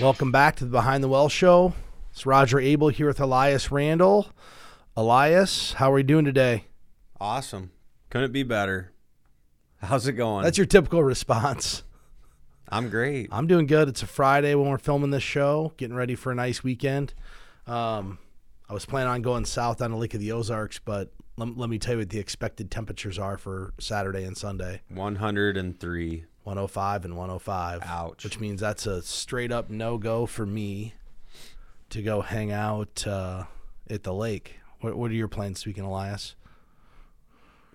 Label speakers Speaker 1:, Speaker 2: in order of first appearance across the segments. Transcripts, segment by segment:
Speaker 1: Welcome back to the Behind the Well show. It's Roger Abel here with Elias Randall. Elias, how are you doing today?
Speaker 2: Awesome. Couldn't be better. How's it going?
Speaker 1: That's your typical response.
Speaker 2: I'm great.
Speaker 1: I'm doing good. It's a Friday when we're filming this show, getting ready for a nice weekend. Um, I was planning on going south on the Lake of the Ozarks, but let, let me tell you what the expected temperatures are for Saturday and Sunday
Speaker 2: 103.
Speaker 1: 105 and 105.
Speaker 2: Ouch.
Speaker 1: Which means that's a straight up no go for me to go hang out uh, at the lake. What, what are your plans, speaking Elias?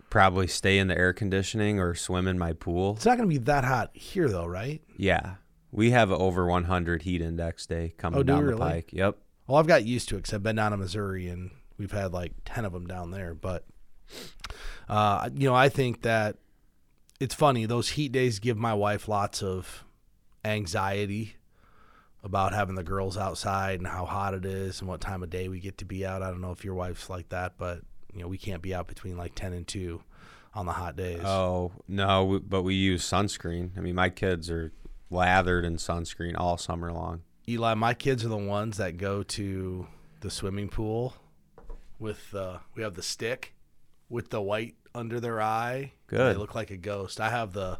Speaker 2: Probably stay in the air conditioning or swim in my pool.
Speaker 1: It's not going to be that hot here, though, right?
Speaker 2: Yeah. We have an over 100 heat index day coming
Speaker 1: Oh, do
Speaker 2: down the
Speaker 1: really?
Speaker 2: pike. Yep.
Speaker 1: Well, I've got used to it because I've been down to Missouri and we've had like 10 of them down there. But, uh, you know, I think that it's funny. Those heat days give my wife lots of anxiety about having the girls outside and how hot it is and what time of day we get to be out. I don't know if your wife's like that, but, you know, we can't be out between like 10 and 2 on the hot days.
Speaker 2: Oh, no, but we use sunscreen. I mean, my kids are lathered in sunscreen all summer long.
Speaker 1: Eli, my kids are the ones that go to the swimming pool with uh, we have the stick with the white under their eye.
Speaker 2: Good.
Speaker 1: They look like a ghost. I have the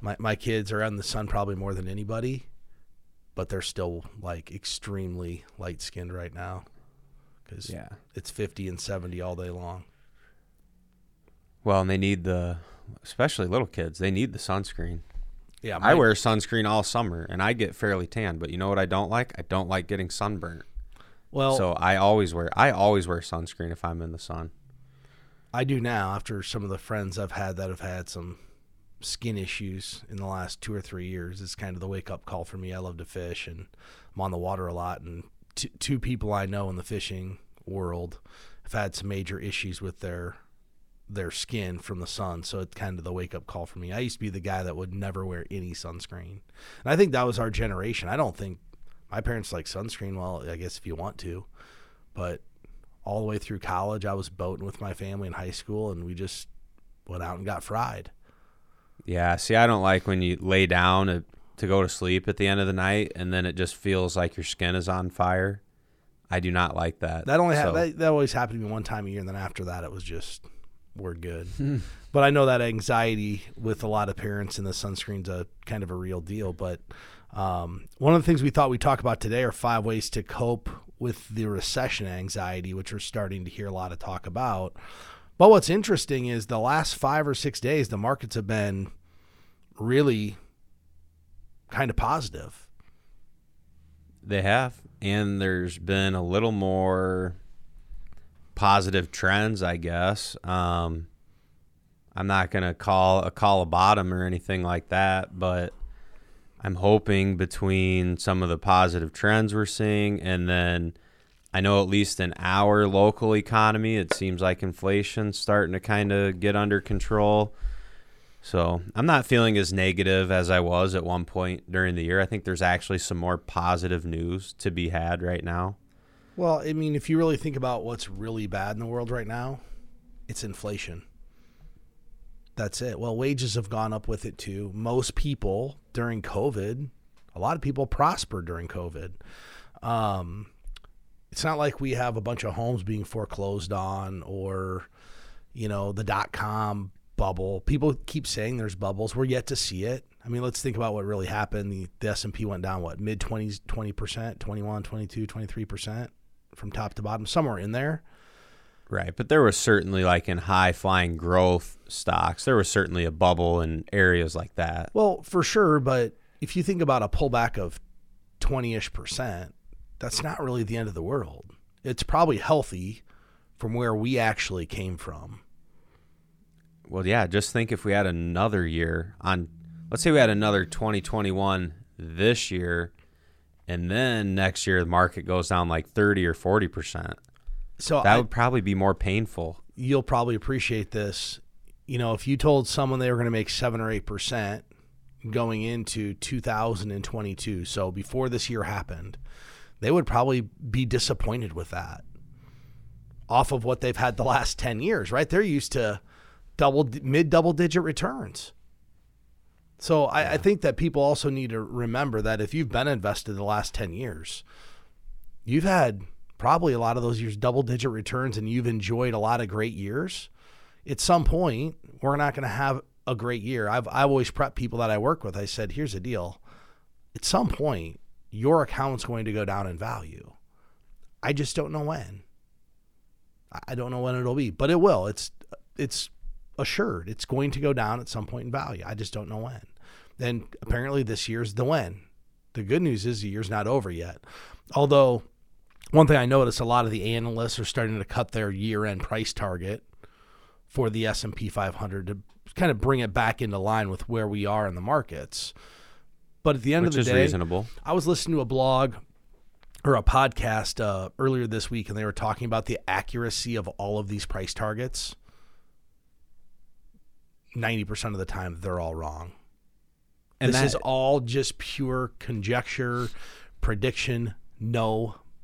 Speaker 1: my my kids are in the sun probably more than anybody, but they're still like extremely light skinned right now because
Speaker 2: Yeah.
Speaker 1: it's fifty and seventy all day long.
Speaker 2: Well, and they need the, especially little kids, they need the sunscreen.
Speaker 1: Yeah,
Speaker 2: I wear sunscreen all summer and I get fairly tan, but you know what I don't like? I don't like getting sunburnt.
Speaker 1: well.
Speaker 2: so I always wear I always wear sunscreen if I'm in the sun.
Speaker 1: I do now after some of the friends I've had that have had some skin issues in the last two or three years. It's kind of the wake up call for me. I love to fish and I'm on the water a lot. And t- two people I know in the fishing world have had some major issues with their their skin from the sun. So it's kind of the wake up call for me. I used to be the guy that would never wear any sunscreen. And I think that was our generation. I don't think my parents like sunscreen. Well, I guess if you want to, but all the way through college, I was boating with my family in high school, and we just went out and got fried.
Speaker 2: Yeah, see, I don't like when you lay down to, to go to sleep at the end of the night and then it just feels like your skin is on fire. I do not like that.
Speaker 1: That only ha-
Speaker 2: So,
Speaker 1: that, that always happened to me one time a year, and then after that, it was just we're good. but I know that anxiety with a lot of parents and the sunscreen's a kind of a real deal. But um, one of the things we thought we'd talk about today are five ways to cope with the recession anxiety, which we're starting to hear a lot of talk about. But what's interesting is the last five or six days, the markets have been really kind of positive.
Speaker 2: They have. And there's been a little more positive trends, I guess. Um, I'm not going to call a call a bottom or anything like that, but I'm hoping between some of the positive trends we're seeing and then I know at least in our local economy, it seems like inflation's starting to kind of get under control. So I'm not feeling as negative as I was at one point during the year. I think there's actually some more positive news to be had right now.
Speaker 1: Well, I mean, if you really think about what's really bad in the world right now, it's inflation. That's it. Well, wages have gone up with it too. Most people during COVID, a lot of people prospered during COVID. Um, it's not like we have a bunch of homes being foreclosed on or, you know, the dot com bubble. People keep saying there's bubbles. We're yet to see it. I mean, let's think about what really happened. The, the S&P went down, what, mid 20s, 20%, 21, 22, 23% from top to bottom, somewhere in there.
Speaker 2: Right. But there was certainly, like in high flying growth stocks, there was certainly a bubble in areas like that.
Speaker 1: Well, for sure, but if you think about a pullback of 20ish percent, that's not really the end of the world. It's probably healthy from where we actually came from.
Speaker 2: Well, yeah, just think if we had another year on, let's say we had another 2021 this year, and then next year the market goes down like 30 or 40%.
Speaker 1: So
Speaker 2: That
Speaker 1: I,
Speaker 2: would probably be more painful.
Speaker 1: you'll probably appreciate this. You know, if you told someone they were going to make 7 or 8% going into 2022, so before this year happened, they would probably be disappointed with that. Off of what they've had the last 10 years, right? They're used to double mid double digit returns. So I, I think that people also need to remember that if you've been invested the last 10 years, you've had probably a lot of those years double digit returns and you've enjoyed a lot of great years. At some point, we're not going to have a great year. I've, I've always prepped people that I work with. I said, here's the deal. At some point, your account's going to go down in value. I just don't know when. I don't know when it'll be, but it will. It's it's assured. It's going to go down at some point in value. I just don't know when. And apparently this year's the when. The good news is the year's not over yet. Although one thing I noticed a lot of the analysts are starting to cut their year-end price target for the S&P 500 to kind of bring it back into line with where we are in the markets. But at the end
Speaker 2: Which
Speaker 1: of the day,
Speaker 2: reasonable.
Speaker 1: I was listening to a blog or a podcast uh, earlier this week, and they were talking about the accuracy of all of these price targets. Ninety percent of the time, they're all wrong.
Speaker 2: And
Speaker 1: this
Speaker 2: that,
Speaker 1: is all just pure conjecture, prediction.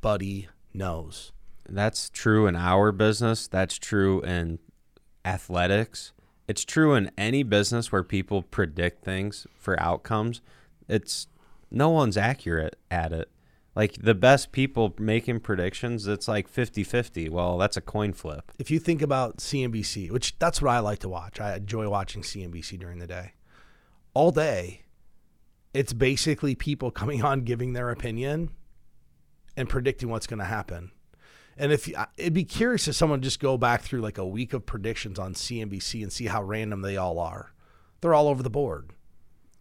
Speaker 1: Nobody knows.
Speaker 2: that's true in our business. That's true in athletics. It's true in any business where people predict things for outcomes. It's no one's accurate at it. Like the best people making predictions, it's like 50-50. Well, that's a coin flip.
Speaker 1: If you think about CNBC, which that's what I like to watch, I enjoy watching CNBC during the day. All day, it's basically people coming on giving their opinion and predicting what's going to happen. And if it'd be curious if someone just go back through like a week of predictions on CNBC and see how random they all are. They're all over the board.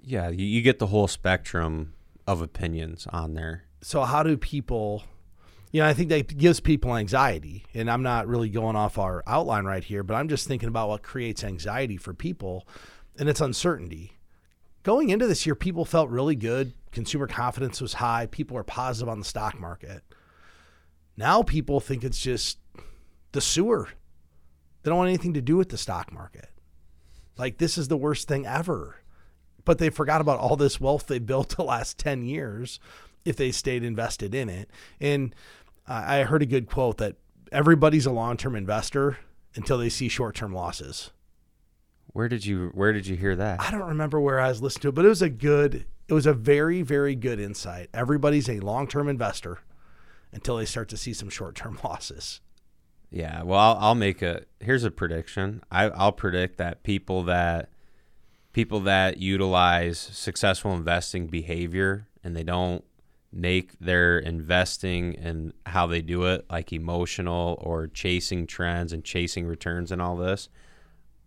Speaker 2: Yeah, you, you get the whole spectrum of opinions on there.
Speaker 1: So how do people you know, I think that gives people anxiety. And I'm not really going off our outline right here, but I'm just thinking about what creates anxiety for people and it's uncertainty. Going into this year, people felt really good. Consumer confidence was high. People were positive on the stock market. Now people think it's just the sewer. They don't want anything to do with the stock market. Like this is the worst thing ever. But they forgot about all this wealth they built the last 10 years if they stayed invested in it. And I heard a good quote that everybody's a long-term investor until they see short-term losses.
Speaker 2: Where did you Where did you hear that?
Speaker 1: I don't remember where I was listening to it, but it was a good, it was a very, very good insight. Everybody's a long-term investor until they start to see some short-term losses.
Speaker 2: Yeah, well, I'll, I'll make a. Here's a prediction. I, I'll predict that people that people that utilize successful investing behavior and they don't make their investing and how they do it like emotional or chasing trends and chasing returns and all this.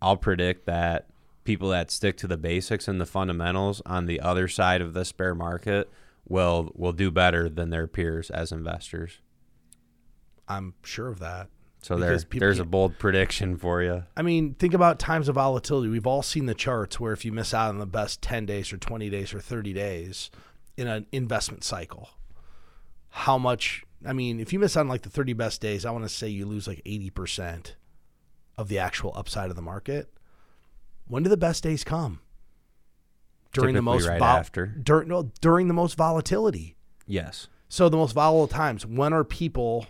Speaker 2: I'll predict that people that stick to the basics and the fundamentals on the other side of this bear market will will do better than their peers as investors.
Speaker 1: I'm sure of that.
Speaker 2: So there, there's a bold prediction for you.
Speaker 1: I mean, think about times of volatility. We've all seen the charts where if you miss out on the best 10 days or 20 days or 30 days in an investment cycle, how much, I mean, if you miss out on like the 30 best days, I want to say you lose like 80% of the actual upside of the market. When do the best days come? During the most
Speaker 2: right
Speaker 1: vol-
Speaker 2: after.
Speaker 1: During, no, during the most volatility.
Speaker 2: Yes.
Speaker 1: So the most volatile times, when are people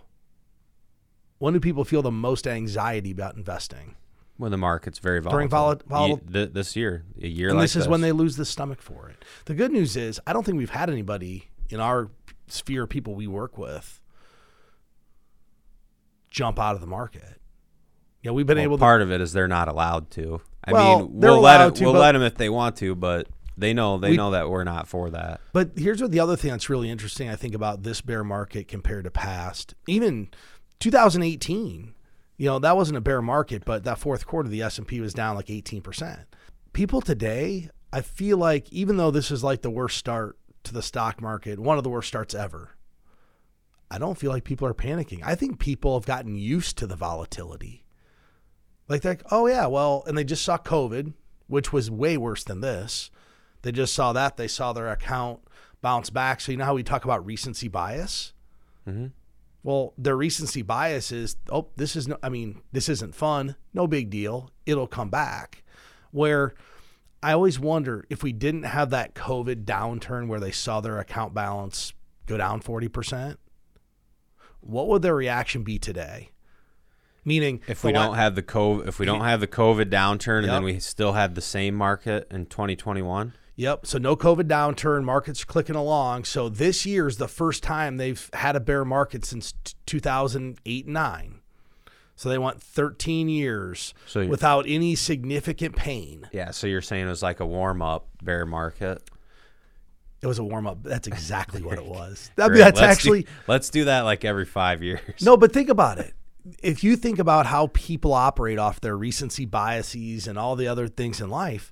Speaker 1: when do people feel the most anxiety about investing?
Speaker 2: When the market's very volatile.
Speaker 1: During vol- vol-
Speaker 2: Ye- th- this year, a year
Speaker 1: and
Speaker 2: like
Speaker 1: this is when they lose the stomach for it. The good news is, I don't think we've had anybody in our sphere of people we work with jump out of the market. Yeah, we've been
Speaker 2: Well,
Speaker 1: able to.
Speaker 2: part of it is they're not allowed to. I
Speaker 1: Well,
Speaker 2: mean, we'll let them,
Speaker 1: to,
Speaker 2: we'll let them if they want to, but they know they
Speaker 1: We-
Speaker 2: know that we're not for that.
Speaker 1: But here's what the other thing that's really interesting, I think, about this bear market compared to past. Even 2018, you know, that wasn't a bear market, but that fourth quarter, the S and P was down like 18 percent. People today, I feel like, even though this is like the worst start to the stock market, one of the worst starts ever. I don't feel like people are panicking. I think people have gotten used to the volatility. Like they're like, oh yeah, well, and they just saw COVID, which was way worse than this. They just saw that. They saw their account bounce back. So you know how we talk about recency bias?
Speaker 2: Mhm.
Speaker 1: Well, their recency bias is, oh, this is no, I mean, this isn't fun. No big deal. It'll come back. Where I always wonder if we didn't have that COVID downturn where they saw their account balance go down 40%, what would their reaction be today? Meaning,
Speaker 2: If we don't have the COVID, if we don't have the COVID downturn, and then we still have the same market in 2021.
Speaker 1: Yep. So no COVID downturn, markets clicking along. So this year is the first time they've had a bear market since 2008 9. So they went 13 years
Speaker 2: So
Speaker 1: without any significant pain.
Speaker 2: Yeah, so you're saying it was like a warm up bear market.
Speaker 1: It was a warm up. That's exactly what it was.
Speaker 2: Great.
Speaker 1: that's
Speaker 2: Let's do-
Speaker 1: actually
Speaker 2: let's do that like every five years.
Speaker 1: no, but think about it. If you think about how people operate off their recency biases and all the other things in life,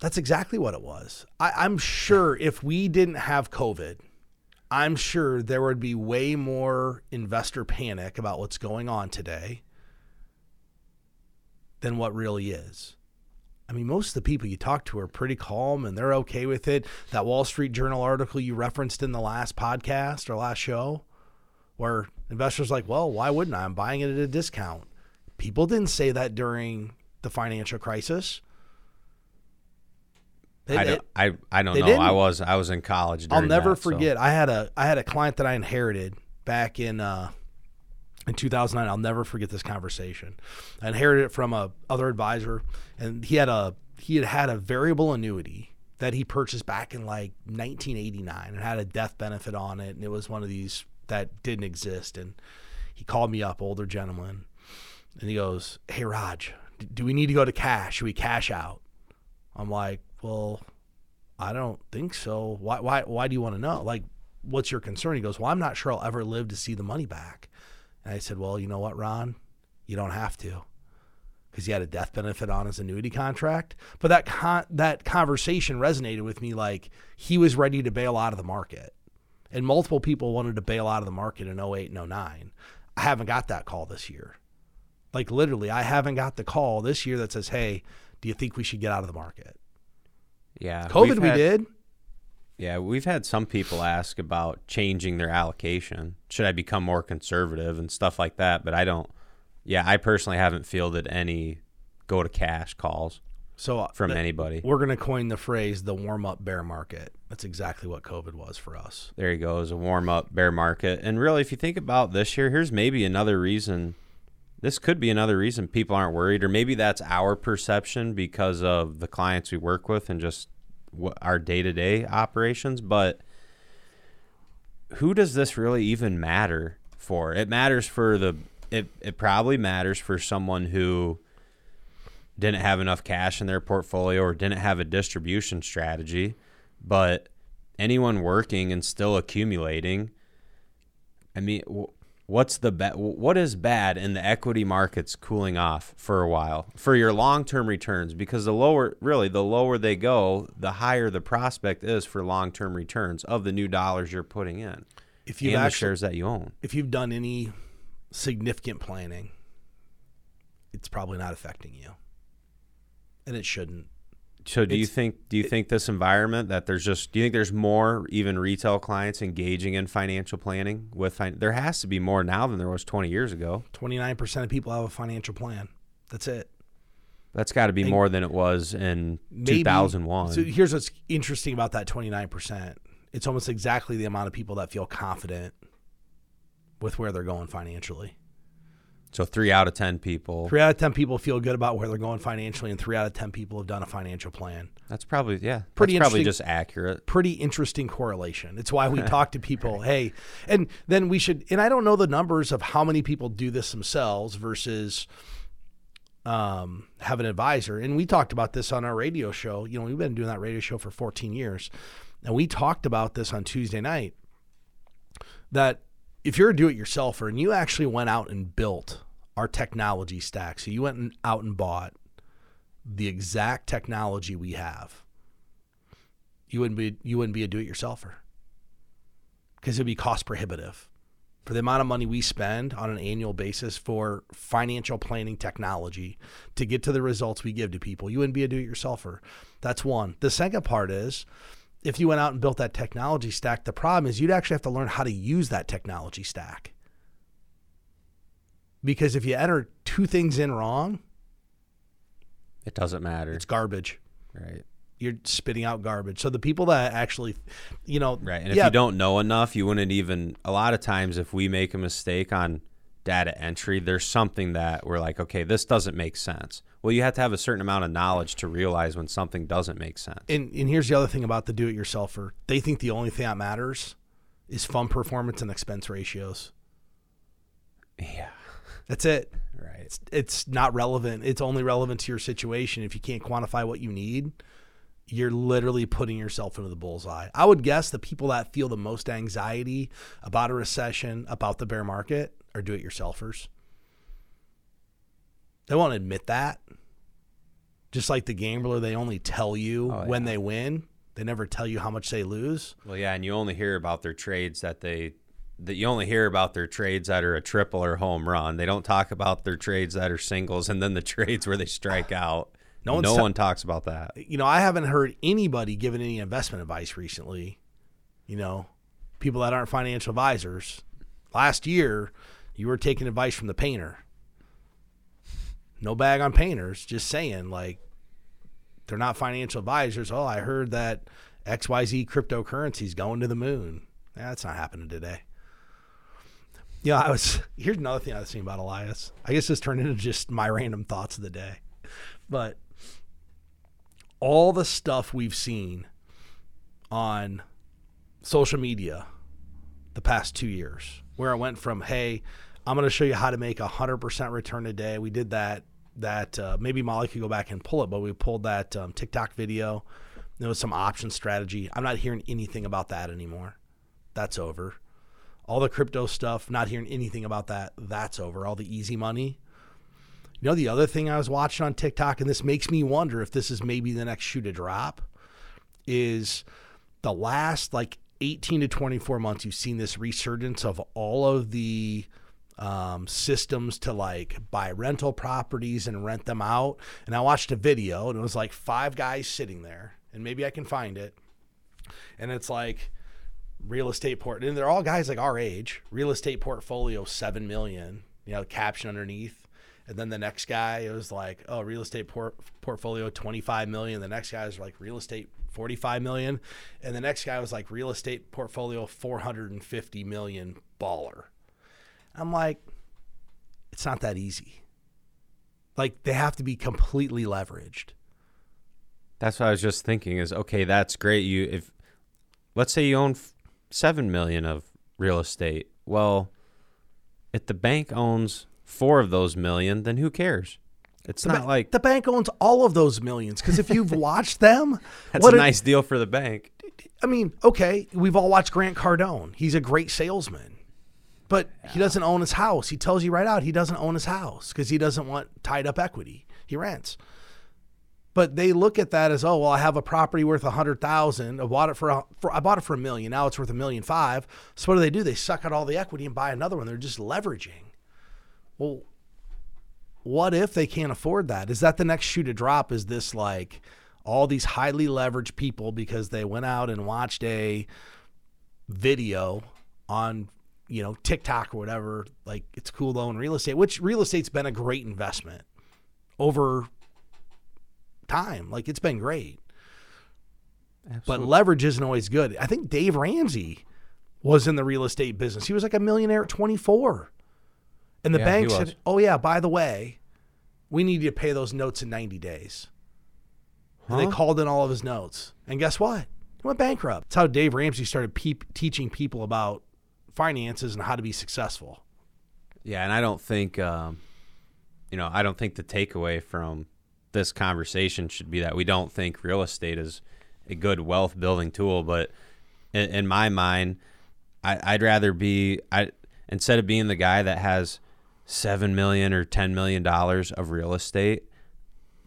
Speaker 1: that's exactly what it was. I, I'm sure if we didn't have COVID, I'm sure there would be way more investor panic about what's going on today than what really is. I mean, most of the people you talk to are pretty calm and they're okay with it. That Wall Street Journal article you referenced in the last podcast or last show, where investors are like, well, why wouldn't I? I'm buying it at a discount. People didn't say that during the financial crisis. They-
Speaker 2: I don't, I, I don't know.
Speaker 1: didn't.
Speaker 2: I was I was in college.
Speaker 1: I'll never
Speaker 2: that, so-
Speaker 1: forget. I had a I had a client that I inherited back in uh, in 2009. I'll never forget this conversation. I inherited it from a other advisor, and he had a he had had a variable annuity that he purchased back in like 1989 and had a death benefit on it, and it was one of these that didn't exist. And he called me up, older gentleman, and he goes, "Hey Raj, do we need to go to cash? Should we cash out?" I'm like, "Well." I don't think so. Why why why do you want to know? Like what's your concern? He goes, "Well, I'm not sure I'll ever live to see the money back." And I said, "Well, you know what, Ron? You don't have to." Cuz he had a death benefit on his annuity contract. But that con- that conversation resonated with me like he was ready to bail out of the market. And multiple people wanted to bail out of the market in 08 and 09. I haven't got that call this year. Like literally, I haven't got the call this year that says, "Hey, do you think we should get out of the market?"
Speaker 2: Yeah,
Speaker 1: COVID we
Speaker 2: had-
Speaker 1: did.
Speaker 2: Yeah, we've had some people ask about changing their allocation. Should I become more conservative and stuff like that? But I don't. Yeah, I personally haven't fielded any go to cash calls
Speaker 1: So uh,
Speaker 2: from
Speaker 1: th-
Speaker 2: anybody.
Speaker 1: We're going to coin the phrase the warm up bear market. That's exactly what COVID was for us.
Speaker 2: There you go, is a warm up bear market. And really, if you think about this year, here's maybe another reason. This could be another reason people aren't worried, or maybe that's our perception because of the clients we work with and just our day to day operations. But who does this really even matter for? It matters for the. It it probably matters for someone who didn't have enough cash in their portfolio or didn't have a distribution strategy, but anyone working and still accumulating. I mean, what's the ba- what is bad in the equity markets cooling off for a while for your long-term returns because the lower really the lower they go, the higher the prospect is for long-term returns of the new dollars you're putting in
Speaker 1: If you've
Speaker 2: and
Speaker 1: actually,
Speaker 2: shares that you own.
Speaker 1: if you've done any significant planning, it's probably not affecting you, and it shouldn't.
Speaker 2: So do you think do you think this environment that there's just do you think there's more even retail clients engaging in financial planning with fin- there has to be more now than there was 20 years ago.
Speaker 1: Twenty nine percent of people have a financial plan. That's it.
Speaker 2: That's got to be
Speaker 1: And
Speaker 2: more than it was in
Speaker 1: Maybe-
Speaker 2: 2001.
Speaker 1: So here's what's interesting about that twenty nine percent. It's almost exactly the amount of people that feel confident with where they're going financially.
Speaker 2: So 3 out of 10 people.
Speaker 1: Three out of ten people feel good about where they're going financially, and three out of ten people have done a financial plan.
Speaker 2: That's probably yeah.
Speaker 1: Pretty
Speaker 2: that's probably just accurate.
Speaker 1: Pretty interesting correlation. It's why we talk to people, hey, and then we should. And I don't know the numbers of how many people do this themselves versus um, have an advisor. And we talked about this on our radio show. You know, we've been doing that radio show for 14 years, and we talked about this on Tuesday night. That if you're a do-it-yourselfer and you actually went out and built our technology stack, so you went out and bought the exact technology we have, you wouldn't be you wouldn't be a do-it-yourselfer because it'd be cost prohibitive for the amount of money we spend on an annual basis for financial planning technology to get to the results we give to people. You wouldn't be a do-it-yourselfer. That's one. The second part is if you went out and built that technology stack, the problem is you'd actually have to learn how to use that technology stack. Because if you enter two things in wrong,
Speaker 2: It doesn't matter.
Speaker 1: it's garbage.
Speaker 2: right.
Speaker 1: You're spitting out garbage. So the people that actually, you know,
Speaker 2: Right. And if
Speaker 1: yeah,
Speaker 2: you don't know enough, you wouldn't even a lot of times if we make a mistake on data entry, there's something that we're like, okay, this doesn't make sense. Well, you have to have a certain amount of knowledge to realize when something doesn't make sense.
Speaker 1: And and here's the other thing about the do-it-yourselfer: they think the only thing that matters is fund performance and expense ratios.
Speaker 2: Yeah,
Speaker 1: That's it.
Speaker 2: right.
Speaker 1: It's it's not relevant. It's only relevant to your situation. If you can't quantify what you need, you're literally putting yourself into the bullseye. I would guess the people that feel the most anxiety about a recession, about the bear market, are do-it-yourselfers. They won't admit that. Just like the gambler, they only tell you
Speaker 2: Oh,
Speaker 1: when
Speaker 2: yeah.
Speaker 1: they win. They never tell you how much they lose.
Speaker 2: Well, yeah, and you only hear about their trades that they that you only hear about their trades that are a triple or home run. They don't talk about their trades that are singles and then the trades where they strike out.
Speaker 1: No
Speaker 2: no one talks about that.
Speaker 1: you know, I haven't heard anybody giving any investment advice recently. You know, people that aren't financial advisors. Last year, you were taking advice from the painter. No bag on painters, just saying, like, they're not financial advisors. Oh, I heard that XYZ cryptocurrency's going to the moon. Yeah, that's not happening today. Yeah, I was. Here's another thing I was thinking about Elias. I guess this turned into just my random thoughts of the day. But all the stuff we've seen on social media the past two years, where I went from, hey, I'm going to show you how to make a 100% return a day. We did that. That uh, maybe Molly could go back and pull it, but we pulled that um, TikTok video. There was some option strategy. I'm not hearing anything about that anymore. That's over. All the crypto stuff, not hearing anything about that. That's over. All the easy money. You know, the other thing I was watching on TikTok, and this makes me wonder if this is maybe the next shoe to drop, is the last like 18 to 24 months, you've seen this resurgence of all of the um, systems to like buy rental properties and rent them out. And I watched a video, and it was like five guys sitting there, and maybe I can find it. And it's like real estate port, and they're all guys like our age. Real estate portfolio seven million. You know, caption underneath. And then the next guy it was like, oh, real estate port- portfolio 25 million. The next guy was like real estate 45 million. And the next guy was like real estate portfolio 450 million baller. I'm like, it's not that easy. Like they have to be completely leveraged.
Speaker 2: That's what I was just thinking is okay, that's great. You if let's say you own 7 million of real estate. Well, if the bank owns 4 of those million, then who cares? It's
Speaker 1: The
Speaker 2: not
Speaker 1: ba-
Speaker 2: like
Speaker 1: the bank owns all of those millions because if you've watched them,
Speaker 2: that's a
Speaker 1: it-
Speaker 2: nice deal for the bank.
Speaker 1: I mean, okay, we've all watched Grant Cardone. He's a great salesman, but he doesn't own his house. He tells you right out he doesn't own his house because he doesn't want tied up equity. He rents. But they look at that as, oh well, I have a property worth a hundred thousand. I bought it for, a, for I bought it for a million. Now it's worth a million five. So what do they do? They suck out all the equity and buy another one. They're just leveraging. Well, what if they can't afford that? Is that the next shoe to drop? Is this like all these highly leveraged people because they went out and watched a video on you know TikTok or whatever? Like it's cool to own real estate, which real estate's been a great investment over time. Like it's been great, but leverage isn't always good. I think Dave Ramsey was in the real estate business. He was like a millionaire at 24. And the
Speaker 2: Yeah,
Speaker 1: bank said, "Oh yeah, by the way, we need you to pay those notes in 90 days." And they called in all of his notes. And guess what? He went bankrupt. That's how Dave Ramsey started peep, teaching people about finances and how to be successful.
Speaker 2: Yeah, and I don't think, um, you know, I don't think the takeaway from this conversation should be that we don't think real estate is a good wealth building tool. But in, in my mind, I, I'd rather be, I instead of being the guy that has seven million or ten million dollars of real estate.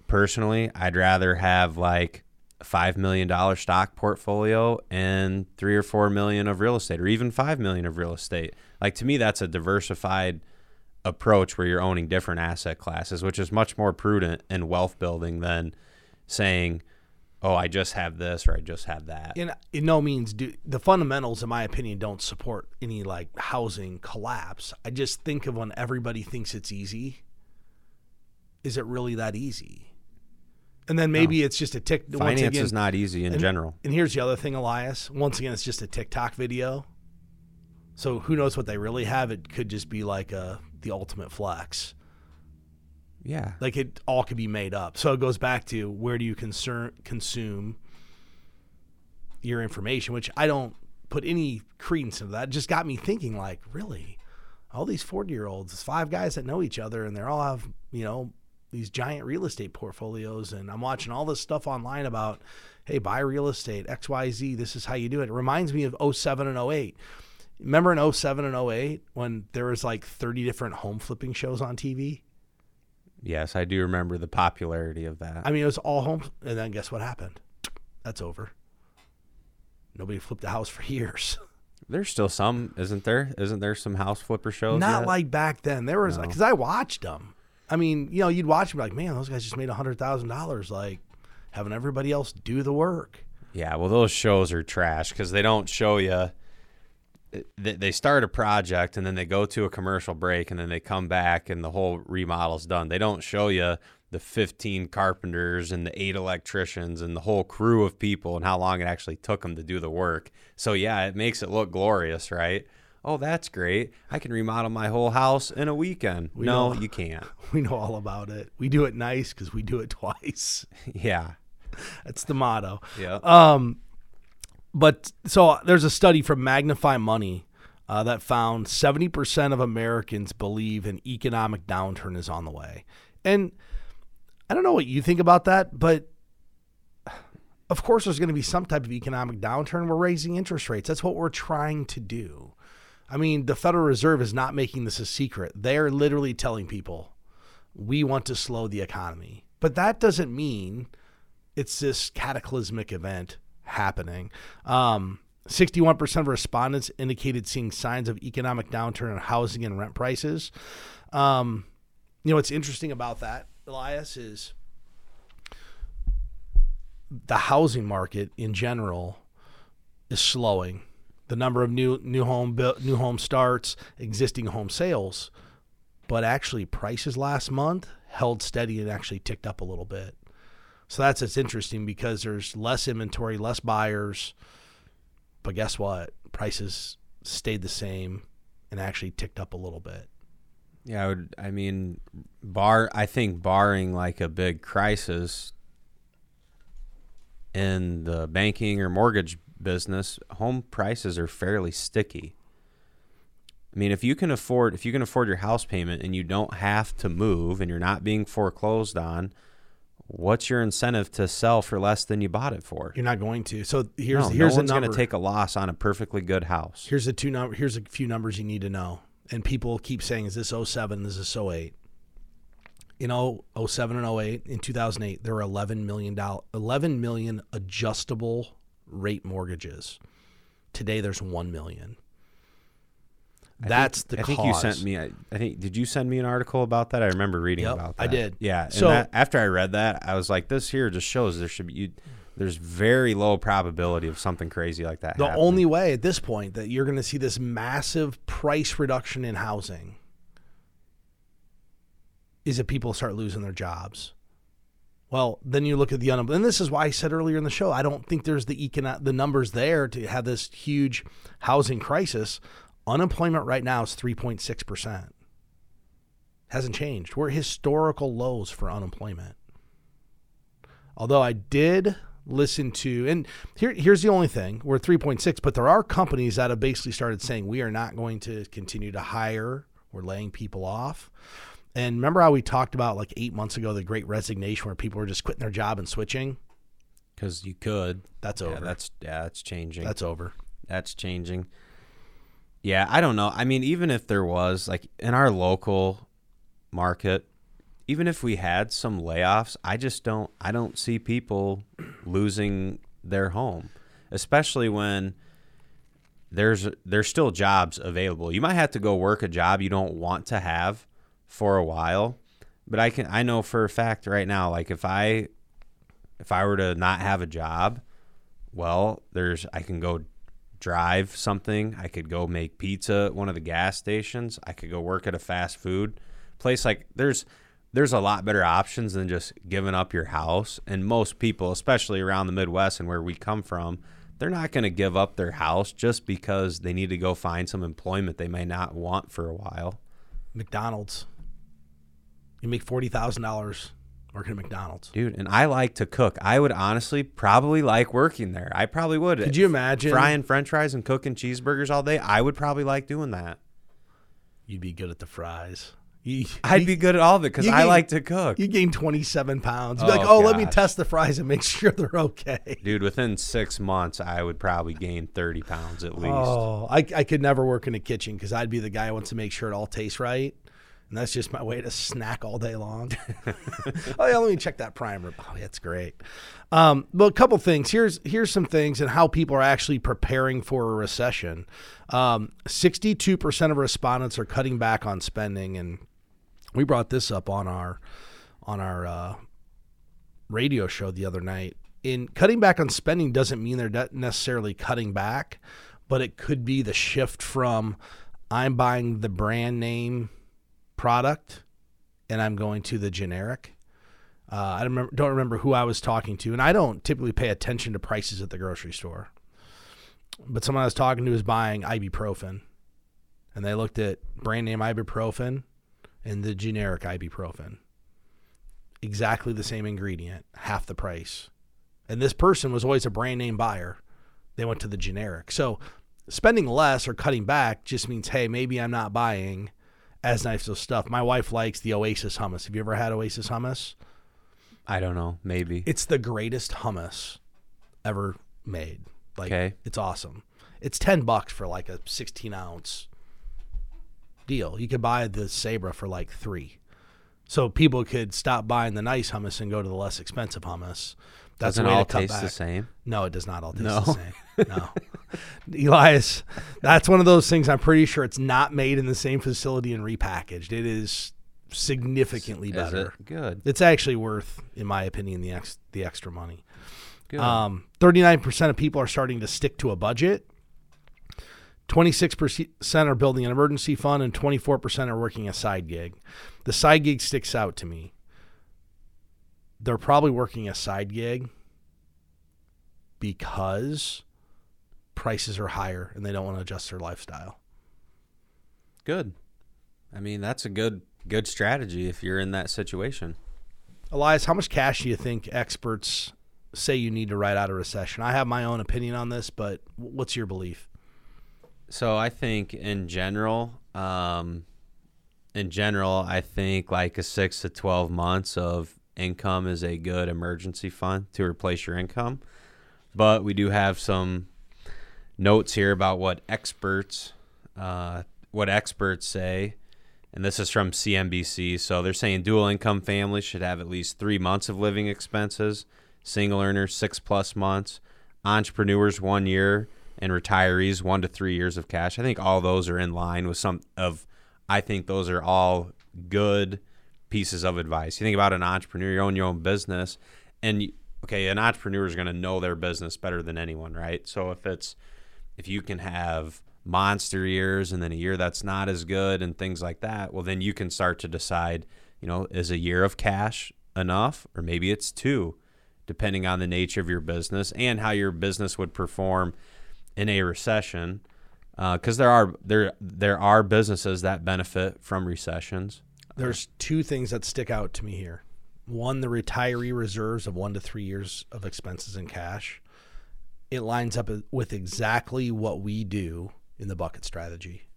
Speaker 2: Personally, I'd rather have like five million dollar stock portfolio and three or four million of real estate, or even five million of real estate. Like to me, that's a diversified approach where you're owning different asset classes, which is much more prudent and wealth building than saying, "Oh, I just have this" or "I just have that."
Speaker 1: in in no means do the fundamentals in my opinion don't support any like housing collapse i just think of when everybody thinks it's easy is it really that easy and then maybe it's just a tick
Speaker 2: Finance
Speaker 1: again-
Speaker 2: is not easy in
Speaker 1: and-
Speaker 2: general.
Speaker 1: and here's the other thing elias once again it's just a tiktok video so who knows what they really have it could just be like a the ultimate flex.
Speaker 2: Yeah.
Speaker 1: Like it all could be made up. So it goes back to where do you concern, consume your information, which I don't put any credence into that. It just got me thinking, like, really, all these forty year olds, five guys that know each other, and they all have you know these giant real estate portfolios, and I'm watching all this stuff online about, hey, buy real estate X Y Z. This is how you do it. It reminds me of 07 and 08. Remember in 07 and 08 when there was like 30 different home flipping shows on TV?
Speaker 2: Yes, I do remember the popularity of that.
Speaker 1: I mean, it was all home, and then guess what happened? That's over. Nobody flipped a house for years.
Speaker 2: There's still some, isn't there? Isn't there some house flipper shows?
Speaker 1: Not
Speaker 2: yet?
Speaker 1: like back then. There was
Speaker 2: No.
Speaker 1: because I watched them. I mean, you know, you'd watch them like, man, those guys just made hundred thousand dollars, like having everybody else do the work.
Speaker 2: Yeah, well, those shows are trash because they don't show you. They start a project and then they go to a commercial break and then they come back and the whole remodel's done. They don't show you the 15 carpenters and the eight electricians and the whole crew of people and how long it actually took them to do the work. So, yeah, it makes it look glorious, right? Oh, that's great. I can remodel my whole house in a weekend. no,
Speaker 1: know.
Speaker 2: you can't.
Speaker 1: We know all about it. We do it nice because we do it twice.
Speaker 2: yeah.
Speaker 1: That's the motto.
Speaker 2: Yeah.
Speaker 1: Um, but so there's a study from Magnify Money uh, that found 70% of Americans believe an economic downturn is on the way. And I don't know what you think about that, but of course there's going to be some type of economic downturn. We're raising interest rates. That's what we're trying to do. I mean, the Federal Reserve is not making this a secret. They're literally telling people, we want to slow the economy. But that doesn't mean it's this cataclysmic event happening. Um, 61% of respondents indicated seeing signs of economic downturn in housing and rent prices. Um, you know, what's interesting about that, Elias, is the housing market in general is slowing. The number of new new home new home starts, existing home sales, but actually prices last month held steady and actually ticked up a little bit. So that's it's interesting because there's less inventory, less buyers, but guess what? Prices stayed the same and actually ticked up a little bit.
Speaker 2: Yeah, I would. I mean, bar. I think barring like a big crisis in the banking or mortgage business, home prices are fairly sticky. I mean, if you can afford if you can afford your house payment and you don't have to move and you're not being foreclosed on, what's your incentive to sell for less than you bought it for?
Speaker 1: You're not going to. So here's
Speaker 2: no,
Speaker 1: here's
Speaker 2: no one's going to take a loss on a perfectly good house.
Speaker 1: here's a two number. Here's a few numbers you need to know. And people keep saying, "Is this 07? Is this 08?" In 0- 07 and 08, in 2008, there were 11 million dollar, 11 million adjustable rate mortgages. Today, there's 1 million.
Speaker 2: I
Speaker 1: That's
Speaker 2: think,
Speaker 1: the
Speaker 2: I think
Speaker 1: cause.
Speaker 2: you sent me. I, I think did you send me an article about that? I remember reading
Speaker 1: Yep,
Speaker 2: about that.
Speaker 1: I did.
Speaker 2: Yeah. And
Speaker 1: So-
Speaker 2: that, after I read that, I was like, this here just shows there should be. You, there's very low probability of something crazy like that.
Speaker 1: The
Speaker 2: happening.
Speaker 1: only way at this point that you're going to see this massive price reduction in housing is if people start losing their jobs. Well, then you look at the unemployment, and this is why I said earlier in the show, I don't think there's the econo- the numbers there to have this huge housing crisis. Unemployment right now is 3.6 percent. Hasn't changed. We're historical lows for unemployment. Although I did listen to, and here, here's the only thing: we're 3.6, but there are companies that have basically started saying we are not going to continue to hire. We're laying people off. And remember how we talked about like eight months ago the Great Resignation, where people were just quitting their job and switching.
Speaker 2: because you could.
Speaker 1: That's
Speaker 2: Yeah,
Speaker 1: over.
Speaker 2: that's yeah, that's changing.
Speaker 1: That's over.
Speaker 2: that's changing. Yeah, I don't know. I mean, even if there was like in our local market, even if we had some layoffs, I just don't I don't see people losing their home, especially when there's there's still jobs available. You might have to go work a job you don't want to have for a while, but I can I know for a fact right now like if I if I were to not have a job, well, there's I can go drive something. I could go make pizza at one of the gas stations. I could go work at a fast food place. Like there's there's a lot better options than just giving up your house. And most people, especially around the Midwest and where we come from, they're not going to give up their house just because they need to go find some employment they may not want for a while.
Speaker 1: McDonald's. You make forty thousand dollars working at McDonald's.
Speaker 2: Dude, and I like to cook. I would honestly probably like working there. I probably would.
Speaker 1: Could you imagine
Speaker 2: frying French fries and cooking cheeseburgers all day? I would probably like doing that.
Speaker 1: You'd be good at the fries. You,
Speaker 2: I'd
Speaker 1: you-
Speaker 2: be good at all of it because I like to cook.
Speaker 1: You gain twenty seven pounds. You'd be oh, like,
Speaker 2: Oh,
Speaker 1: oh, let me test the fries and make sure they're okay.
Speaker 2: Dude, within six months, I would probably gain 30 pounds at least.
Speaker 1: Oh, I, I could never work in a kitchen because I'd be the guy who wants to make sure it all tastes right. And that's just my way to snack all day long. oh yeah, let me check that primer. Oh, that's great. Um, well, a couple things. Here's here's some things and how people are actually preparing for a recession. Um, Sixty-two percent of respondents are cutting back on spending, and we brought this up on our on our uh, radio show the other night. In cutting back on spending doesn't mean they're not necessarily cutting back, but it could be the shift from I'm buying the brand name product and I'm going to the generic. Uh, I don't remember, don't remember who I was talking to, and I don't typically pay attention to prices at the grocery store. But someone I was talking to was buying ibuprofen, and they looked at brand name ibuprofen and the generic ibuprofen exactly the same ingredient, half the price. And this person was always a brand name buyer. They went to the generic. So spending less or cutting back just means, hey, maybe I'm not buying as nice of stuff. My wife likes the Oasis hummus. Have you ever had Oasis hummus?
Speaker 2: I don't know. Maybe.
Speaker 1: It's the greatest hummus ever made. Like
Speaker 2: Okay.
Speaker 1: it's awesome. It's ten bucks for like a sixteen ounce deal. You could buy the Sabra for like three. So people could stop buying the nice hummus and go to the less expensive hummus. That's
Speaker 2: Doesn't all taste
Speaker 1: back.
Speaker 2: the same.
Speaker 1: No, it does not all taste
Speaker 2: No.
Speaker 1: the same. No. Elias, that's one of those things I'm pretty sure it's not made in the same facility and repackaged. It is significantly
Speaker 2: Is
Speaker 1: better.
Speaker 2: it good?
Speaker 1: It's actually worth, in my opinion, the ex- the extra money.
Speaker 2: Good.
Speaker 1: Um, 39% of people are starting to stick to a budget. 26% are building an emergency fund, and 24% are working a side gig. The side gig sticks out to me. They're probably working a side gig because prices are higher and they don't want to adjust their lifestyle.
Speaker 2: good. I mean, that's a good good strategy if you're in that situation.
Speaker 1: Elias, how much cash do you think experts say you need to ride out a recession? I have my own opinion on this, but what's your belief?
Speaker 2: So I think in general, um, in general, I think like a six to twelve months of income is a good emergency fund to replace your income. But we do have some notes here about what experts, uh, what experts say, and this is from CNBC. So they're saying dual income families should have at least three months of living expenses, single earners six plus months, entrepreneurs one year, and retirees one to three years of cash. I think all those are in line with some of. I think those are all good pieces of advice. You think about an entrepreneur, you own your own business, and you- okay, an entrepreneur is going to know their business better than anyone, right? So if it's if you can have monster years and then a year that's not as good and things like that, well, then you can start to decide, you know, is a year of cash enough, or maybe it's two, depending on the nature of your business and how your business would perform in a recession. Uh, because there are there there are businesses that benefit from recessions.
Speaker 1: There's two things that stick out to me here. One, the retiree reserves of one to three years of expenses in cash. It lines up with exactly what we do in the bucket strategy.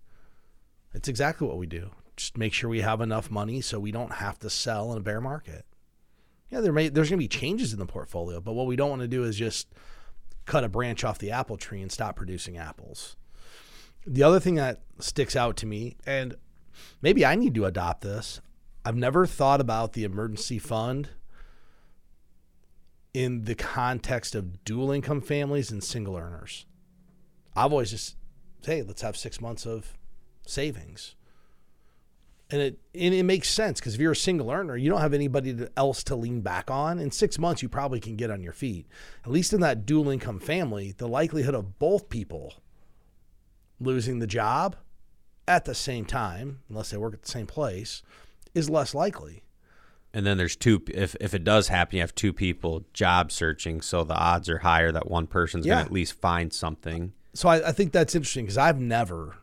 Speaker 1: It's exactly what we do. Just make sure we have enough money so we don't have to sell in a bear market. Yeah, there may there's going to be changes in the portfolio, but what we don't want to do is just cut a branch off the apple tree and stop producing apples. The other thing that sticks out to me, and maybe I need to adopt this. I've never thought about the emergency fund in the context of dual income families and single earners. I've always just hey, let's have six months of savings. And it and it makes sense because if you're a single earner, you don't have anybody else to lean back on. In six months, you probably can get on your feet. At least in that dual income family, the likelihood of both people losing the job at the same time, unless they work at the same place, is less likely.
Speaker 2: And then there's two. If if it does happen, you have two people job searching, so the odds are higher that one person's
Speaker 1: Yeah.
Speaker 2: going to at least find something.
Speaker 1: So I, I think that's interesting because I've never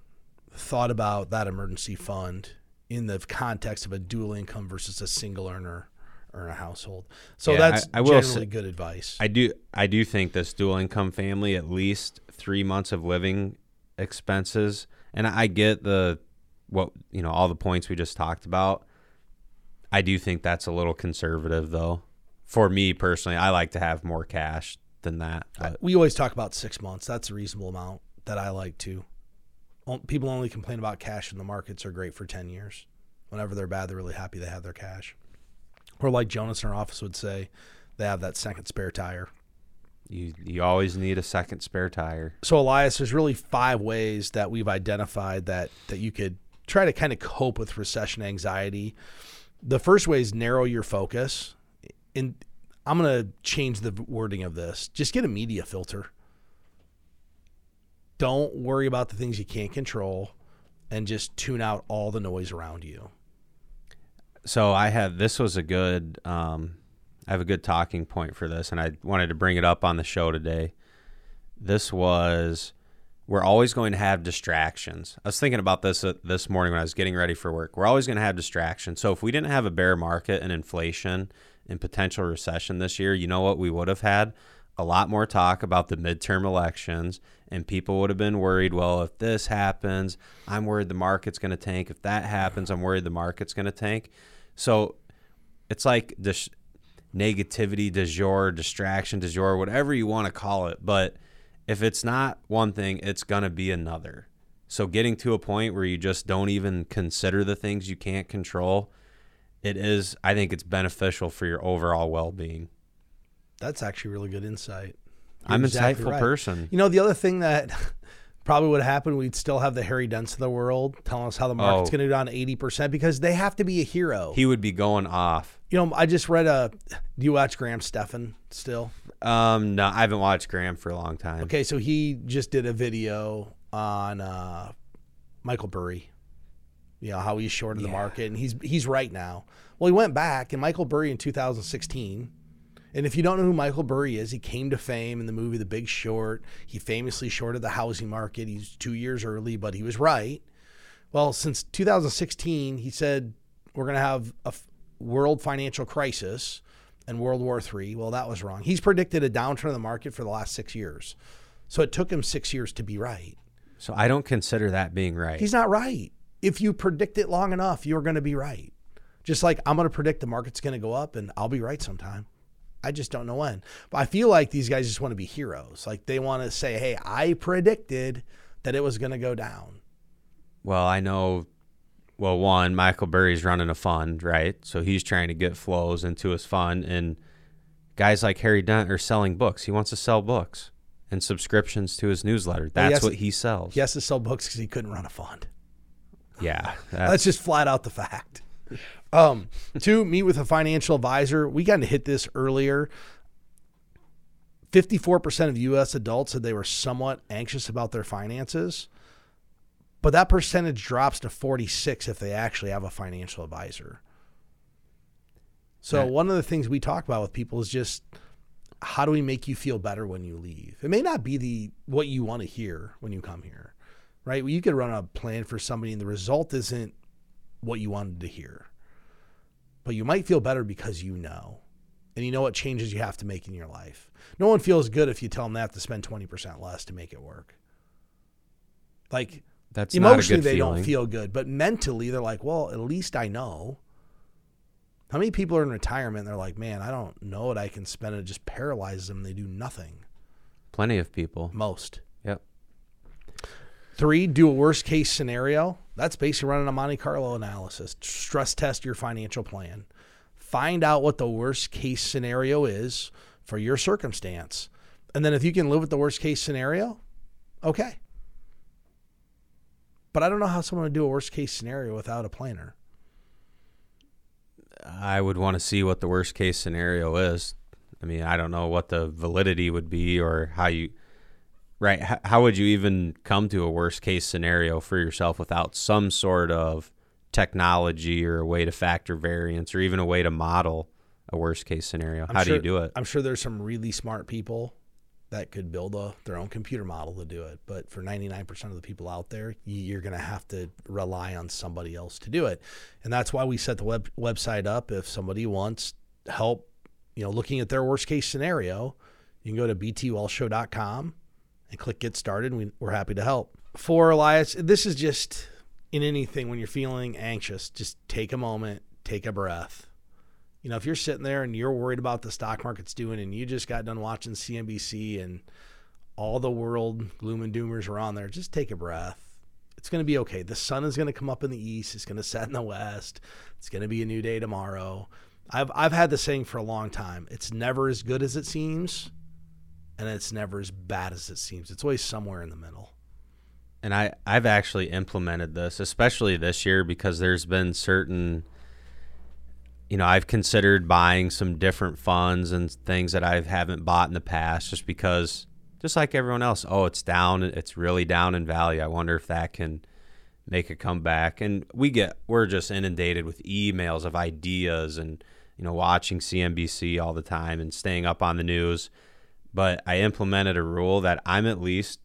Speaker 1: thought about that emergency fund in the context of a dual income versus a single earner or a household. So
Speaker 2: Yeah,
Speaker 1: that's
Speaker 2: I- I will
Speaker 1: generally
Speaker 2: say-
Speaker 1: good advice.
Speaker 2: I do I do think this dual income family at least three months of living expenses, and I get the what you know all the points we just talked about. I do think that's a little conservative though. For me personally, I like to have more cash than that.
Speaker 1: We always talk about six months. That's a reasonable amount that I like to. People only complain about cash, and the markets are great for ten years. Whenever they're bad, they're really happy they have their cash. Or like Jonas in our office would say, they have that second spare tire.
Speaker 2: you you always need a second spare tire.
Speaker 1: So Elias, there's really five ways that we've identified that that you could try to kind of cope with recession anxiety. The first way is narrow your focus. And I'm going to change the wording of this. Just get a media filter. Don't worry about the things you can't control and just tune out all the noise around you.
Speaker 2: so I have this was a good um, I have a good talking point for this, and I wanted to bring it up on the show today. This was we're always going to have distractions. I was thinking about this uh, this morning when I was getting ready for work. We're always going to have distractions. So if we didn't have a bear market and inflation and potential recession this year, you know what we would have had? A lot more talk about the midterm elections, and people would have been worried. Well, if this happens, I'm worried the market's going to tank. If that happens, I'm worried the market's going to tank. So it's like dis- negativity du jour, distraction du jour, whatever you want to call it. But if it's not one thing, it's going to be another. So getting to a point where you just don't even consider the things you can't control, it is, I think it's beneficial for your overall well being.
Speaker 1: That's actually really good insight.
Speaker 2: I'm an
Speaker 1: exactly
Speaker 2: insightful
Speaker 1: right.
Speaker 2: person.
Speaker 1: You know, the other thing that probably would happen, we'd still have the Harry Dents of the world telling us how the market's
Speaker 2: Oh.
Speaker 1: going to go down 80% because they have to be a hero.
Speaker 2: He would be going off.
Speaker 1: you know, I just read a. Do you watch Graham Stephan still?
Speaker 2: Um, no, I haven't watched Graham for a long time.
Speaker 1: Okay, so he just did a video on uh, Michael Burry. You know how he's shorted the
Speaker 2: Yeah.
Speaker 1: market, and he's he's right now. Well, he went back, and Michael Burry in 2016. And if you don't know who Michael Burry is, he came to fame in the movie The Big Short. He famously shorted the housing market. He's two years early, but he was right. Well, since 2016, he said we're going to have a f- world financial crisis and World War III. Well, that was wrong. He's predicted a downturn in the market for the last six years. So it took him six years to be right.
Speaker 2: So I don't consider that being right.
Speaker 1: He's not right. If you predict it long enough, you're going to be right. Just like I'm going to predict the market's going to go up and I'll be right sometime. I just don't know when. But I feel like these guys just want to be heroes. Like they want to say, hey, I predicted that it was going to go down.
Speaker 2: Well, I know. Well, one, Michael Burry's running a fund, right? So he's trying to get flows into his fund, and guys like Harry Dent are selling books. He wants to sell books and subscriptions to his newsletter. That's what
Speaker 1: to-
Speaker 2: he sells.
Speaker 1: He has to sell books because he couldn't run a fund.
Speaker 2: Yeah,
Speaker 1: That's just flat out the fact. Um, two, meet with a financial advisor. We kind of hit this earlier. 54% of U.S. adults said they were somewhat anxious about their finances, but that percentage drops to 46 if they actually have a financial advisor. So
Speaker 2: Yeah.
Speaker 1: one of the things we talk about with people is just how do we make you feel better when you leave? It may not be the what you want to hear when you come here, right? Well, you could run a plan for somebody and the result isn't what you wanted to hear. But you might feel better because you know. And you know what changes you have to make in your life. No one feels good if you tell them they have to spend 20% less to make it work. Like
Speaker 2: that's
Speaker 1: emotionally they
Speaker 2: feeling.
Speaker 1: don't feel good, but mentally they're like, well, at least I know. How many people are in retirement and they're like, man, I don't know what I can spend. It just paralyzes them. They do nothing.
Speaker 2: Plenty of people.
Speaker 1: Most.
Speaker 2: Yep.
Speaker 1: Three, do a worst case scenario. That's basically running a Monte Carlo analysis. Stress test your financial plan. Find out what the worst case scenario is for your circumstance. And then if you can live with the worst case scenario, okay. But I don't know how someone would do a worst case scenario without a planner.
Speaker 2: I would want to see what the worst case scenario is. I mean, I don't know what the validity would be or how you, right? How, how would you even come to a worst case scenario for yourself without some sort of technology or a way to factor variance or even a way to model a worst case scenario?
Speaker 1: I'm
Speaker 2: how do you do it?
Speaker 1: I'm sure there's some really smart people that could build a, their own computer model to do it. But for 99% of the people out there, you're going to have to rely on somebody else to do it. And that's why we set the web, website up. If somebody wants help, you know, looking at their worst case scenario, you can go to btwealthshow.com and click get started. We, we're happy to help. For Elias, this is just in anything when you're feeling anxious, just take a moment, take a breath you know, if you're sitting there and you're worried about the stock market's doing and you just got done watching CNBC and all the world gloom and doomers are on there, just take a breath. It's going to be okay. The sun is going to come up in the east. It's going to set in the west. It's going to be a new day tomorrow. I've I've had the saying for a long time. It's never as good as it seems, and it's never as bad as it seems. It's always somewhere in the middle.
Speaker 2: And I I've actually implemented this, especially this year because there's been certain you know, I've considered buying some different funds and things that I haven't bought in the past just because, just like everyone else, oh, it's down, it's really down in value. I wonder if that can make a comeback. And we get, we're just inundated with emails of ideas and, you know, watching CNBC all the time and staying up on the news. But I implemented a rule that I'm at least,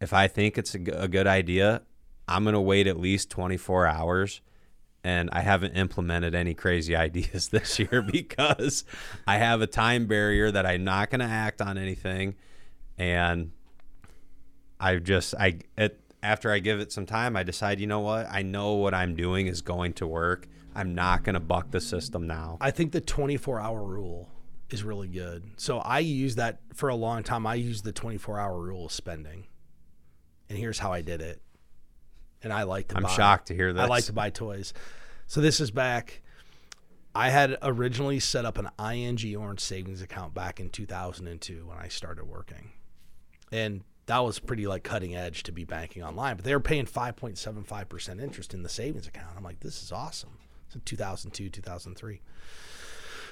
Speaker 2: if I think it's a, a good idea, I'm going to wait at least 24 hours and I haven't implemented any crazy ideas this year because I have a time barrier that I'm not going to act on anything, and I just I it, after I give it some time, I decide you know what I know what I'm doing is going to work. I'm not going to buck the system now.
Speaker 1: I think the 24 hour rule is really good. So I use that for a long time. I use the 24 hour rule of spending, and here's how I did it and I like to.
Speaker 2: I'm
Speaker 1: buy,
Speaker 2: shocked to hear this.
Speaker 1: I like to buy toys. So this is back. I had originally set up an ING Orange savings account back in 2002 when I started working, and that was pretty like cutting edge to be banking online. But they were paying 5.75 percent interest in the savings account. I'm like, this is awesome. It's 2002, 2003.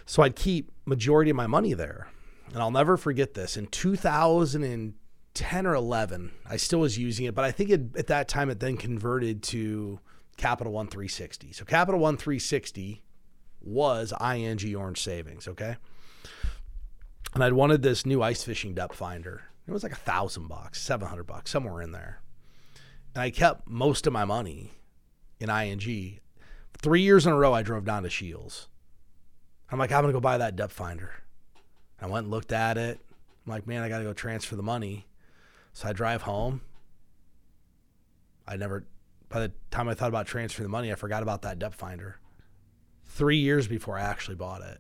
Speaker 1: So I'd keep majority of my money there, and I'll never forget this. In 2000 10 or 11 i still was using it but i think it, at that time it then converted to capital one 360 so capital one 360 was ing orange savings okay? And i'd wanted this new ice fishing depth finder. It was like a thousand bucks 700 bucks somewhere in there. And i kept most of my money in ing three years in a row i drove down to Scheels. i'm like i'm gonna go buy that depth finder. I went and looked at it. I'm like, man, I got to go transfer the money. So I drive home. I never, by the time I thought about transferring the money, I forgot about that depth finder. Three years before I actually bought it.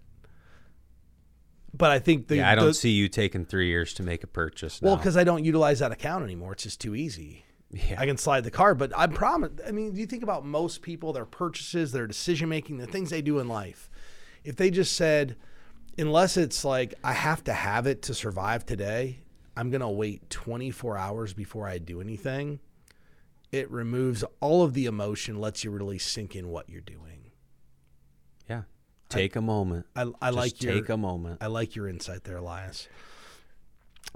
Speaker 1: But I think the.
Speaker 2: Yeah, I don't
Speaker 1: the,
Speaker 2: see you taking three years to make a purchase.
Speaker 1: Well, because I don't utilize that account anymore. It's just too easy.
Speaker 2: Yeah.
Speaker 1: I can slide the card, but I promise. I mean, do you think about most people, their purchases, their decision making, the things they do in life? If they just said, unless it's like I have to have it to survive today, I'm going to wait 24 hours before I do anything, it removes all of the emotion, lets you really sink in what you're doing.
Speaker 2: Yeah. Take I, a moment.
Speaker 1: I, I like
Speaker 2: your, take a moment.
Speaker 1: I like your insight there, Elias.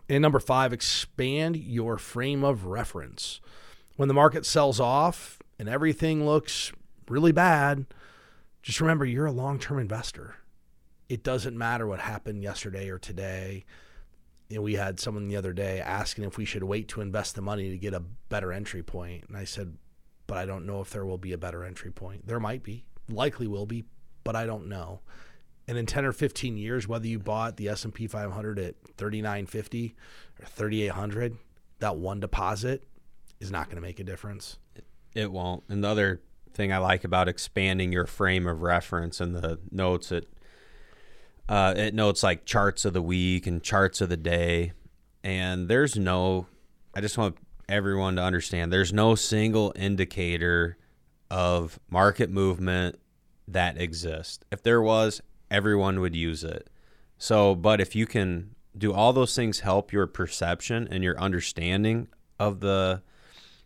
Speaker 1: And number five, expand your frame of reference. When the market sells off and everything looks really bad, just remember you're a long term investor. It doesn't matter what happened yesterday or today you know, we had someone the other day asking if we should wait to invest the money to get a better entry point, and I said, but I don't know if there will be a better entry point. There might be, likely will be, but I don't know. And in 10 or 15 years, whether you bought the S&P 500 at 3950 or 3800, that one deposit is not going to make a difference.
Speaker 2: It won't. And the other thing I like about expanding your frame of reference and the notes at uh, it notes like charts of the week and charts of the day. And there's no, I just want everyone to understand there's no single indicator of market movement that exists. If there was, everyone would use it. So, but if you can do all those things help your perception and your understanding of the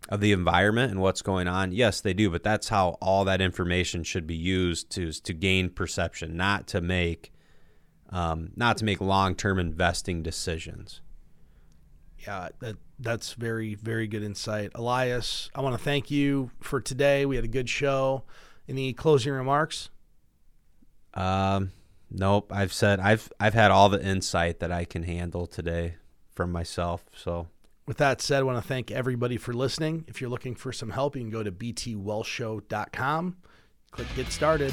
Speaker 2: of the environment and what's going on, yes, they do. But that's how all that information should be used to to gain perception, not to make um, not to make long term investing decisions.
Speaker 1: Yeah, that that's very very good insight, Elias. I want to thank you for today. We had a good show. Any closing remarks?
Speaker 2: Um, nope. I've said I've I've had all the insight that I can handle today from myself. So
Speaker 1: With that said, I want to thank everybody for listening. If you're looking for some help, you can go to btwealthshow.com. Click get started.